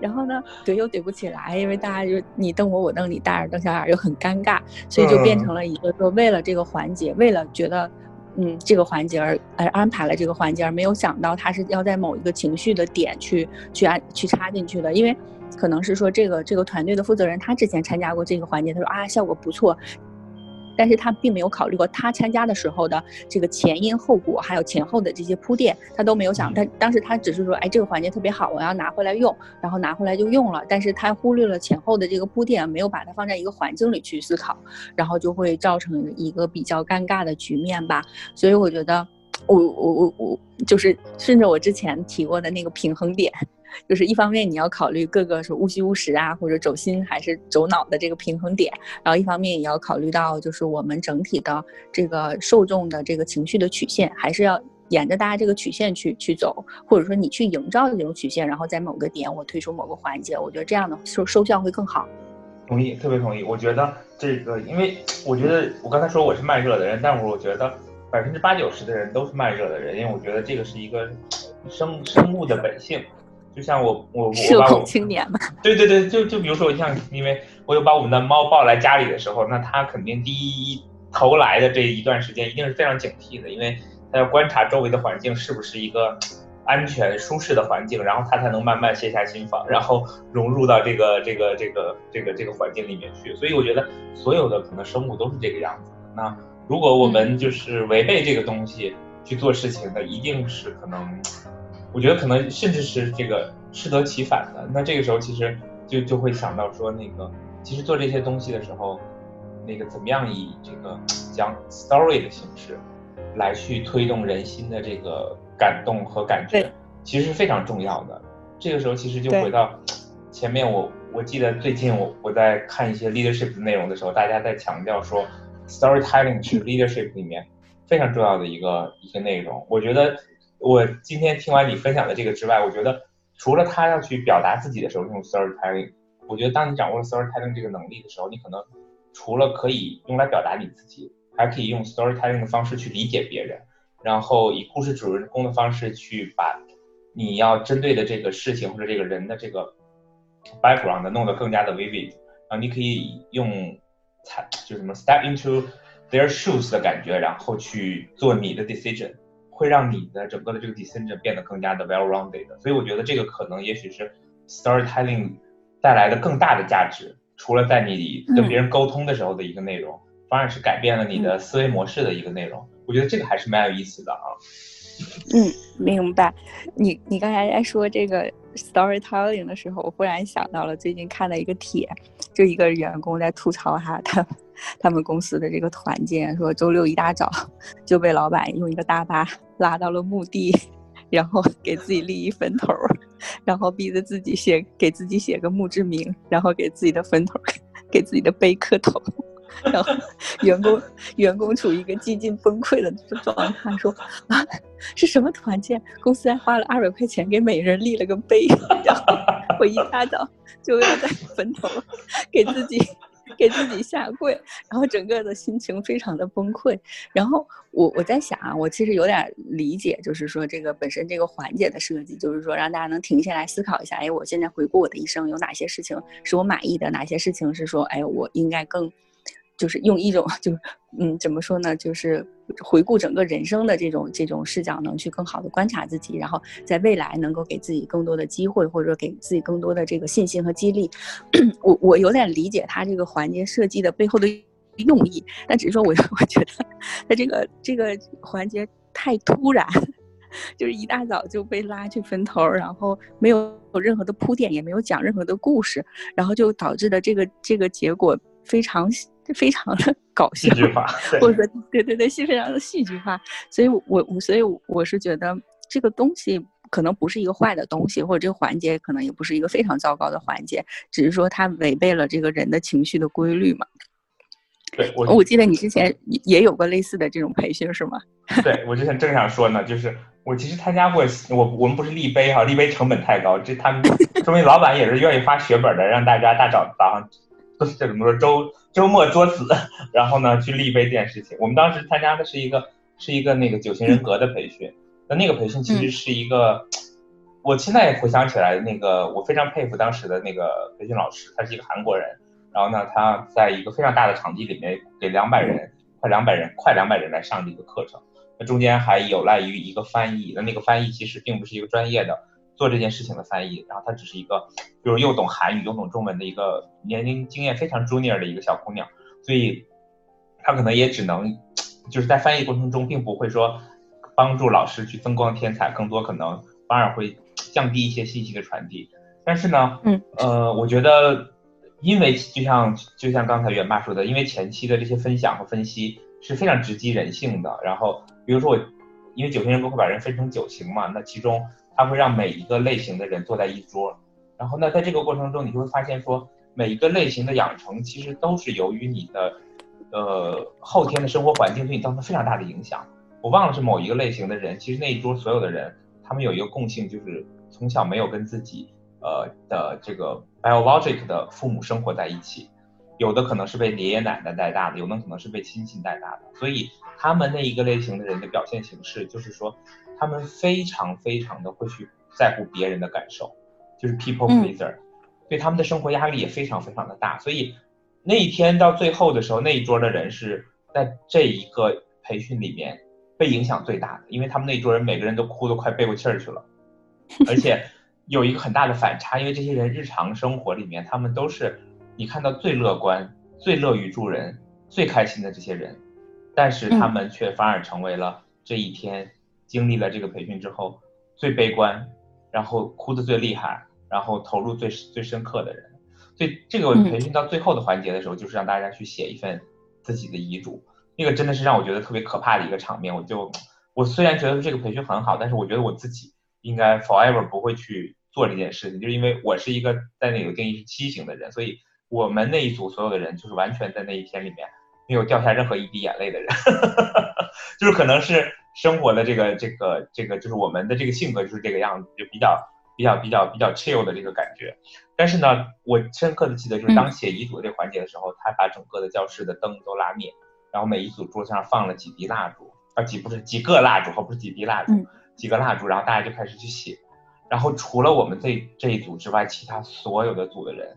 然后呢怼又怼不起来，因为大家就你瞪我，我瞪你，大眼瞪小眼，又很尴尬，所以就变成了一个说为了这个环节，为了觉得嗯这个环节而而安排了这个环节，而没有想到他是要在某一个情绪的点去去安去插进去的，因为可能是说这个这个团队的负责人他之前参加过这个环节，他说啊效果不错。但是他并没有考虑过他参加的时候的这个前因后果，还有前后的这些铺垫，他都没有想。他当时他只是说，哎，这个环节特别好，我要拿回来用，然后拿回来就用了。但是他忽略了前后的这个铺垫，没有把它放在一个环境里去思考，然后就会造成一个比较尴尬的局面吧。所以我觉得，我我我我就是顺着我之前提过的那个平衡点。就是一方面你要考虑各个是务虚务实啊，或者走心还是走脑的这个平衡点，然后一方面也要考虑到就是我们整体的这个受众的这个情绪的曲线，还是要沿着大家这个曲线去去走，或者说你去营造这种曲线，然后在某个点我推出某个环节，我觉得这样的收收效会更好。同意，特别同意。我觉得这个，因为我觉得我刚才说我是慢热的人，但是我觉得百分之八九十的人都是慢热的人，因为我觉得这个是一个生生物的本性。就像我我我社恐青年嘛，对对对，就就比如说像，因为我有把我们的猫抱来家里的时候，那它肯定第一头来的这一段时间一定是非常警惕的，因为它要观察周围的环境是不是一个安全舒适的环境，然后它才能慢慢卸下心防，然后融入到这个这个这个这个这个环境里面去。所以我觉得所有的可能生物都是这个样子的。那如果我们就是违背这个东西去做事情的，一定是可能，我觉得可能甚至是这个适得其反的。那这个时候其实就就会想到说，那个其实做这些东西的时候，那个怎么样以这个讲 story 的形式来去推动人心的这个。感动和感觉其实是非常重要的。这个时候其实就回到前面，我我记得最近我我在看一些 leadership 的内容的时候，大家在强调说 storytelling 是 leadership 里面非常重要的一个一个内容。我觉得我今天听完你分享的这个之外，我觉得除了他要去表达自己的时候用 storytelling，我觉得当你掌握了 storytelling 这个能力的时候，你可能除了可以用来表达你自己，还可以用 storytelling 的方式去理解别人。然后以故事主人公的方式去把你要针对的这个事情或者这个人的这个 background 弄得更加的 vivid，啊，你可以用就什么 step into their shoes 的感觉，然后去做你的 decision，会让你的整个的这个 decision 变得更加的 well-rounded。所以我觉得这个可能也许是 storytelling 带来的更大的价值，除了在你跟别人沟通的时候的一个内容，反而是改变了你的思维模式的一个内容。我觉得这个还是蛮有意思的啊。嗯，明白。你你刚才在说这个 storytelling 的时候，我忽然想到了最近看的一个帖，就一个员工在吐槽哈，他他们公司的这个团建，说周六一大早就被老板用一个大巴拉到了墓地，然后给自己立一坟头，然后逼着自己写给自己写个墓志铭，然后给自己的坟头给自己的碑磕头。然后员工员工处于一个几近崩溃的状态，说啊，是什么团建？公司还花了二百块钱给每人立了个碑，然后我一大早就要在坟头给自己给自己下跪，然后整个的心情非常的崩溃。然后我我在想啊，我其实有点理解，就是说这个本身这个环节的设计，就是说让大家能停下来思考一下，哎，我现在回顾我的一生，有哪些事情是我满意的，哪些事情是说，哎，我应该更。就是用一种，就嗯，怎么说呢？就是回顾整个人生的这种这种视角，能去更好的观察自己，然后在未来能够给自己更多的机会，或者说给自己更多的这个信心和激励。我我有点理解他这个环节设计的背后的用意，但只是说我 我觉得他这个这个环节太突然，就是一大早就被拉去坟头，然后没有任何的铺垫，也没有讲任何的故事，然后就导致的这个这个结果非常。非常的 搞笑，或者说对对对，戏非常的戏剧化，所以我我所以我是觉得这个东西可能不是一个坏的东西，或者这个环节可能也不是一个非常糟糕的环节，只是说它违背了这个人的情绪的规律嘛。对，我我记得你之前也有过类似的这种培训是吗？对，我之前正想说呢，就是我其实参加过，我我们不是立碑哈，立碑成本太高，这他们说明老板也是愿意发血本的，让大家大早早上。这怎么说？周周末作死，然后呢去立碑这件事情。我们当时参加的是一个是一个那个九型人格的培训。那那个培训其实是一个，我现在回想起来，那个我非常佩服当时的那个培训老师，他是一个韩国人。然后呢，他在一个非常大的场地里面给两百人，快两百人，快两百人来上这个课程。那中间还有赖于一个翻译。那那个翻译其实并不是一个专业的。做这件事情的翻译，然后她只是一个，就是又懂韩语又懂中文的一个年龄经验非常 junior 的一个小姑娘，所以她可能也只能就是在翻译过程中，并不会说帮助老师去增光添彩，更多可能反而会降低一些信息的传递。但是呢，嗯，呃，我觉得，因为就像就像刚才袁爸说的，因为前期的这些分享和分析是非常直击人性的。然后，比如说我，因为九型人格会把人分成九型嘛，那其中。他会让每一个类型的人坐在一桌，然后呢，在这个过程中，你就会发现说，每一个类型的养成其实都是由于你的，呃，后天的生活环境对你造成非常大的影响。我忘了是某一个类型的人，其实那一桌所有的人，他们有一个共性，就是从小没有跟自己，呃的这个 biologic 的父母生活在一起，有的可能是被爷爷奶奶带大的，有的可能是被亲戚带大的，所以他们那一个类型的人的表现形式就是说。他们非常非常的会去在乎别人的感受，就是 people pleaser，对他们的生活压力也非常非常的大。所以那一天到最后的时候，那一桌的人是在这一个培训里面被影响最大的，因为他们那一桌人每个人都哭得快背过气儿去了，而且有一个很大的反差，因为这些人日常生活里面，他们都是你看到最乐观、最乐于助人、最开心的这些人，但是他们却反而成为了这一天经历了这个培训之后最悲观，然后哭的最厉害，然后投入最最深刻的人。所以这个培训到最后的环节的时候，就是让大家去写一份自己的遗嘱。那个真的是让我觉得特别可怕的一个场面。我就我虽然觉得这个培训很好，但是我觉得我自己应该 forever 不会去做这件事情，就是因为我是一个在那个定义是畸形的人，所以我们那一组所有的人就是完全在那一天里面没有掉下任何一滴眼泪的人，就是可能是生活的这个这个这个就是我们的这个性格就是这个样子，就比较比较比较比较 chill 的这个感觉。但是呢，我深刻的记得就是当写遗嘱这个环节的时候，他把整个的教室的灯都拉灭。然后每一组桌子上放了几滴蜡烛，啊几不是几个蜡烛，和不是几滴蜡烛，几个蜡烛，然后大家就开始去写。然后除了我们这这一组之外，其他所有的组的人，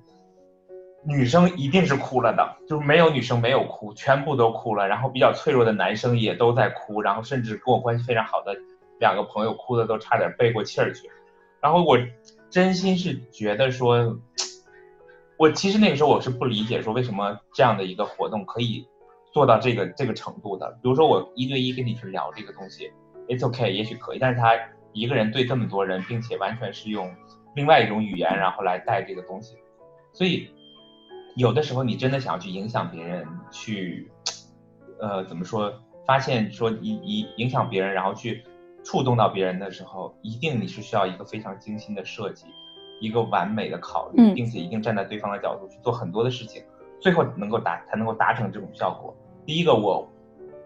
女生一定是哭了的，就是没有女生没有哭，全部都哭了。然后比较脆弱的男生也都在哭，然后甚至跟我关系非常好的两个朋友哭的都差点背过气儿去。然后我真心是觉得说，我其实那个时候我是不理解说为什么这样的一个活动可以。做到这个这个程度的，比如说我一对一跟你去聊这个东西，it's okay，也许可以，但是他一个人对这么多人，并且完全是用另外一种语言，然后来带这个东西，所以有的时候你真的想要去影响别人，去呃怎么说，发现说一一影响别人，然后去触动到别人的时候，一定你是需要一个非常精心的设计，一个完美的考虑，并且一定站在对方的角度去做很多的事情，最后能够达才能够达成这种效果。第一个，我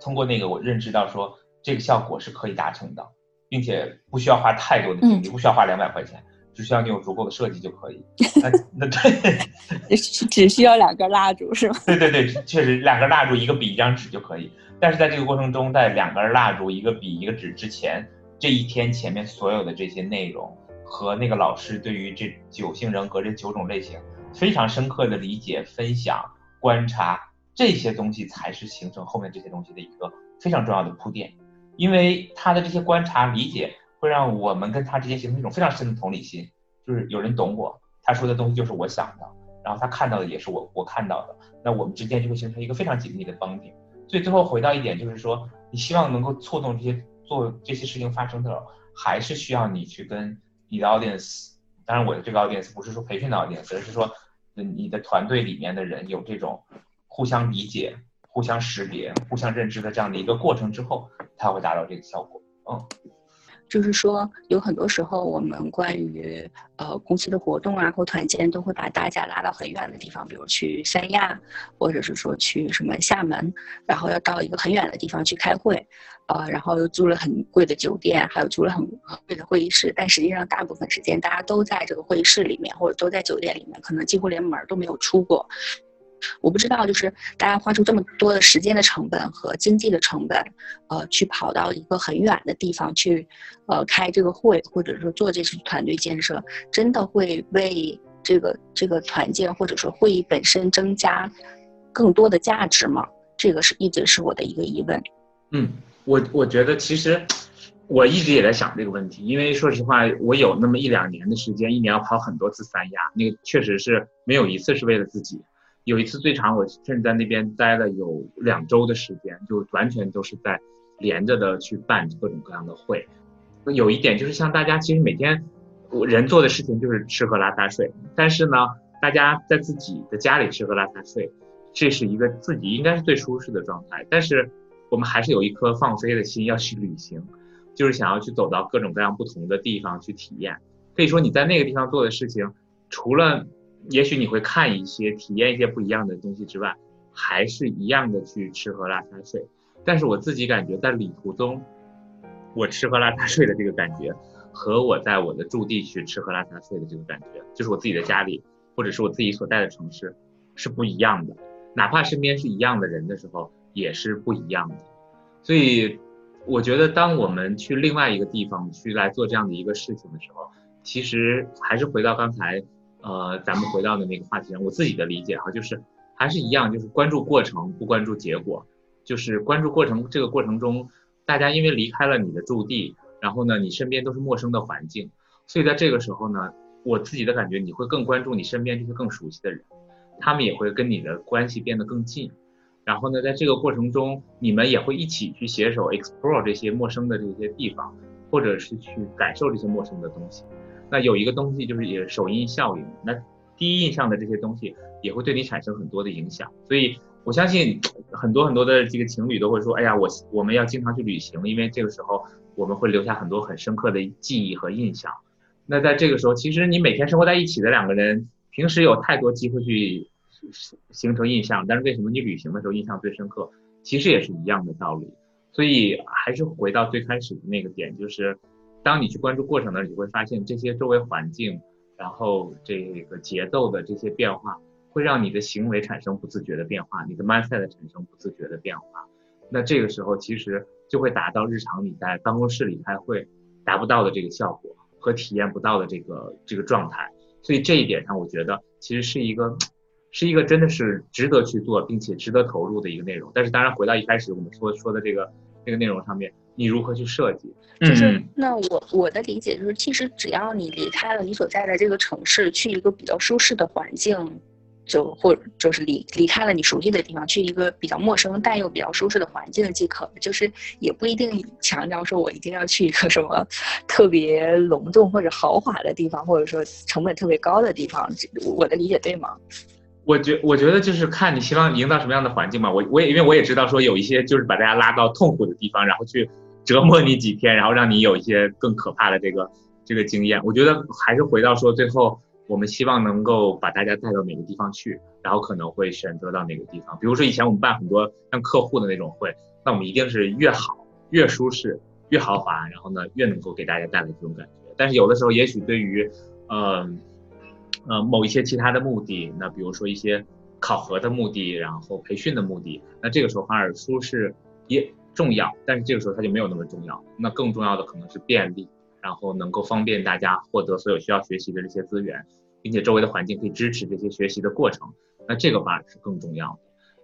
通过那个我认知到说这个效果是可以达成的，并且不需要花太多的精力，不需要花两百块钱，只需要你有足够的设计就可以。那那对，只需要两根蜡烛是吗？对对对，确实两根蜡烛，一个笔一张纸就可以。但是在这个过程中，在两根蜡烛、一个笔、一个纸之前，这一天前面所有的这些内容和那个老师对于这九型人格这九种类型非常深刻的理解、分享、观察。这些东西才是形成后面这些东西的一个非常重要的铺垫，因为他的这些观察理解会让我们跟他之间形成一种非常深的同理心，就是有人懂我，他说的东西就是我想的，然后他看到的也是我我看到的，那我们之间就会形成一个非常紧密的绑定。所以最后回到一点，就是说你希望能够触动这些做这些事情发生的时候，还是需要你去跟你的 audience，当然我的这个 audience 不是说培训的 audience，而是说你的团队里面的人有这种。互相理解、互相识别、互相认知的这样的一个过程之后，才会达到这个效果。嗯，就是说，有很多时候我们关于呃公司的活动啊或团建，都会把大家拉到很远的地方，比如去三亚，或者是说去什么厦门，然后要到一个很远的地方去开会，呃，然后又租了很贵的酒店，还有租了很很贵的会议室，但实际上大部分时间大家都在这个会议室里面，或者都在酒店里面，可能几乎连门都没有出过。我不知道，就是大家花出这么多的时间的成本和经济的成本，呃，去跑到一个很远的地方去，呃，开这个会，或者说做这些团队建设，真的会为这个这个团建或者说会议本身增加更多的价值吗？这个是一直是我的一个疑问。嗯，我我觉得其实我一直也在想这个问题，因为说实话，我有那么一两年的时间，一年要跑很多次三亚，那个确实是没有一次是为了自己。有一次最长，我甚至在那边待了有两周的时间，就完全都是在连着的去办各种各样的会。有一点就是，像大家其实每天人做的事情就是吃喝拉撒睡，但是呢，大家在自己的家里吃喝拉撒睡，这是一个自己应该是最舒适的状态。但是我们还是有一颗放飞的心要去旅行，就是想要去走到各种各样不同的地方去体验。可以说你在那个地方做的事情，除了也许你会看一些、体验一些不一样的东西之外，还是一样的去吃喝拉撒睡。但是我自己感觉，在旅途中，我吃喝拉撒睡的这个感觉，和我在我的驻地去吃喝拉撒睡的这个感觉，就是我自己的家里，或者是我自己所在的城市，是不一样的。哪怕身边是一样的人的时候，也是不一样的。所以，我觉得当我们去另外一个地方去来做这样的一个事情的时候，其实还是回到刚才。呃，咱们回到的那个话题上，我自己的理解哈，就是还是一样，就是关注过程，不关注结果。就是关注过程，这个过程中，大家因为离开了你的驻地，然后呢，你身边都是陌生的环境，所以在这个时候呢，我自己的感觉，你会更关注你身边这些更熟悉的人，他们也会跟你的关系变得更近。然后呢，在这个过程中，你们也会一起去携手 explore 这些陌生的这些地方，或者是去感受这些陌生的东西。那有一个东西就是也首因效应，那第一印象的这些东西也会对你产生很多的影响。所以我相信很多很多的这个情侣都会说，哎呀，我我们要经常去旅行，因为这个时候我们会留下很多很深刻的记忆和印象。那在这个时候，其实你每天生活在一起的两个人，平时有太多机会去。形成印象，但是为什么你旅行的时候印象最深刻？其实也是一样的道理。所以还是回到最开始的那个点，就是当你去关注过程的时候，你会发现这些周围环境，然后这个节奏的这些变化，会让你的行为产生不自觉的变化，你的 mindset 产生不自觉的变化。那这个时候其实就会达到日常你在办公室里开会达不到的这个效果和体验不到的这个这个状态。所以这一点上，我觉得其实是一个。是一个真的是值得去做，并且值得投入的一个内容。但是，当然回到一开始我们说说的这个这个内容上面，你如何去设计？就是那我我的理解就是，其实只要你离开了你所在的这个城市，去一个比较舒适的环境，就或者就是离离开了你熟悉的地方，去一个比较陌生但又比较舒适的环境即可。就是也不一定强调说我一定要去一个什么特别隆重或者豪华的地方，或者说成本特别高的地方。我的理解对吗？我觉我觉得就是看你希望营造什么样的环境嘛。我我也因为我也知道说有一些就是把大家拉到痛苦的地方，然后去折磨你几天，然后让你有一些更可怕的这个这个经验。我觉得还是回到说最后，我们希望能够把大家带到哪个地方去，然后可能会选择到哪个地方。比如说以前我们办很多像客户的那种会，那我们一定是越好越舒适越豪华，然后呢越能够给大家带来这种感觉。但是有的时候也许对于嗯。呃，某一些其他的目的，那比如说一些考核的目的，然后培训的目的，那这个时候反而舒适也重要，但是这个时候它就没有那么重要。那更重要的可能是便利，然后能够方便大家获得所有需要学习的这些资源，并且周围的环境可以支持这些学习的过程，那这个反而是更重要的。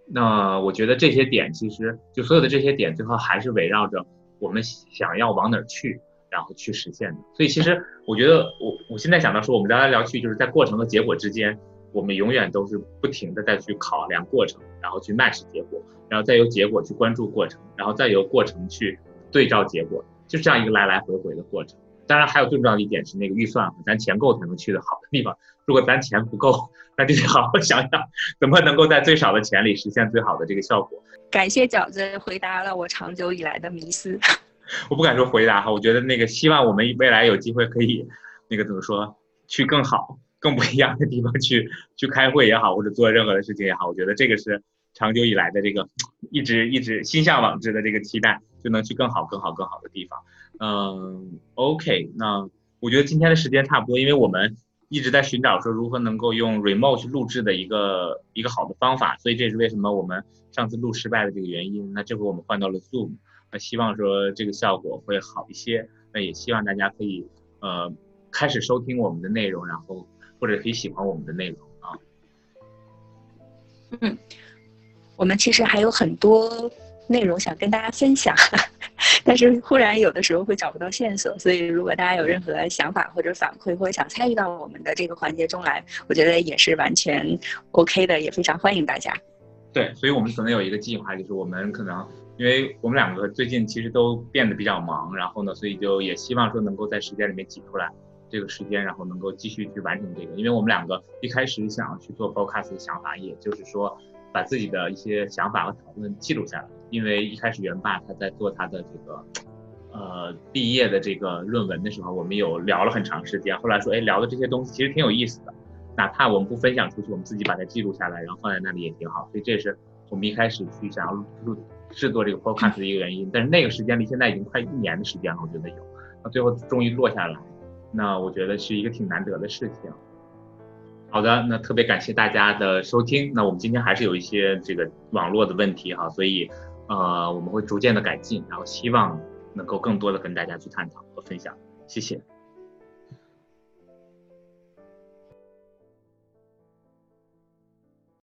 那我觉得这些点其实就所有的这些点，最后还是围绕着我们想要往哪儿去。然后去实现的，所以其实我觉得，我我现在想到说，我们聊来聊去，就是在过程和结果之间，我们永远都是不停的在去考量过程，然后去 match 结果，然后再由结果去关注过程，然后再由过程去对照结果，就这样一个来来回回的过程。当然，还有最重要的一点是那个预算，咱钱够才能去的好的地方。如果咱钱不够，那就得 好好想想，怎么能够在最少的钱里实现最好的这个效果。感谢饺子回答了我长久以来的迷思。我不敢说回答哈，我觉得那个希望我们未来有机会可以，那个怎么说，去更好、更不一样的地方去去开会也好，或者做任何的事情也好，我觉得这个是长久以来的这个一直一直心向往之的这个期待，就能去更好、更好、更好的地方。嗯，OK，那我觉得今天的时间差不多，因为我们一直在寻找说如何能够用 remote 去录制的一个一个好的方法，所以这是为什么我们上次录失败的这个原因。那这回我们换到了 Zoom。那希望说这个效果会好一些，那也希望大家可以呃开始收听我们的内容，然后或者可以喜欢我们的内容啊。嗯，我们其实还有很多内容想跟大家分享，但是忽然有的时候会找不到线索，所以如果大家有任何想法或者反馈，或者想参与到我们的这个环节中来，我觉得也是完全 OK 的，也非常欢迎大家。对，所以我们可能有一个计划，就是我们可能。因为我们两个最近其实都变得比较忙，然后呢，所以就也希望说能够在时间里面挤出来这个时间，然后能够继续去完成这个。因为我们两个一开始想要去做 podcast 的想法，也就是说把自己的一些想法和讨论记录下来。因为一开始元爸他在做他的这个呃毕业的这个论文的时候，我们有聊了很长时间。后来说，哎，聊的这些东西其实挺有意思的，哪怕我们不分享出去，我们自己把它记录下来，然后放在那里也挺好。所以这也是我们一开始去想要录。制作这个 podcast 的一个原因，但是那个时间离现在已经快一年的时间了，我觉得有，那最后终于落下来，那我觉得是一个挺难得的事情。好的，那特别感谢大家的收听，那我们今天还是有一些这个网络的问题哈，所以呃我们会逐渐的改进，然后希望能够更多的跟大家去探讨和分享，谢谢。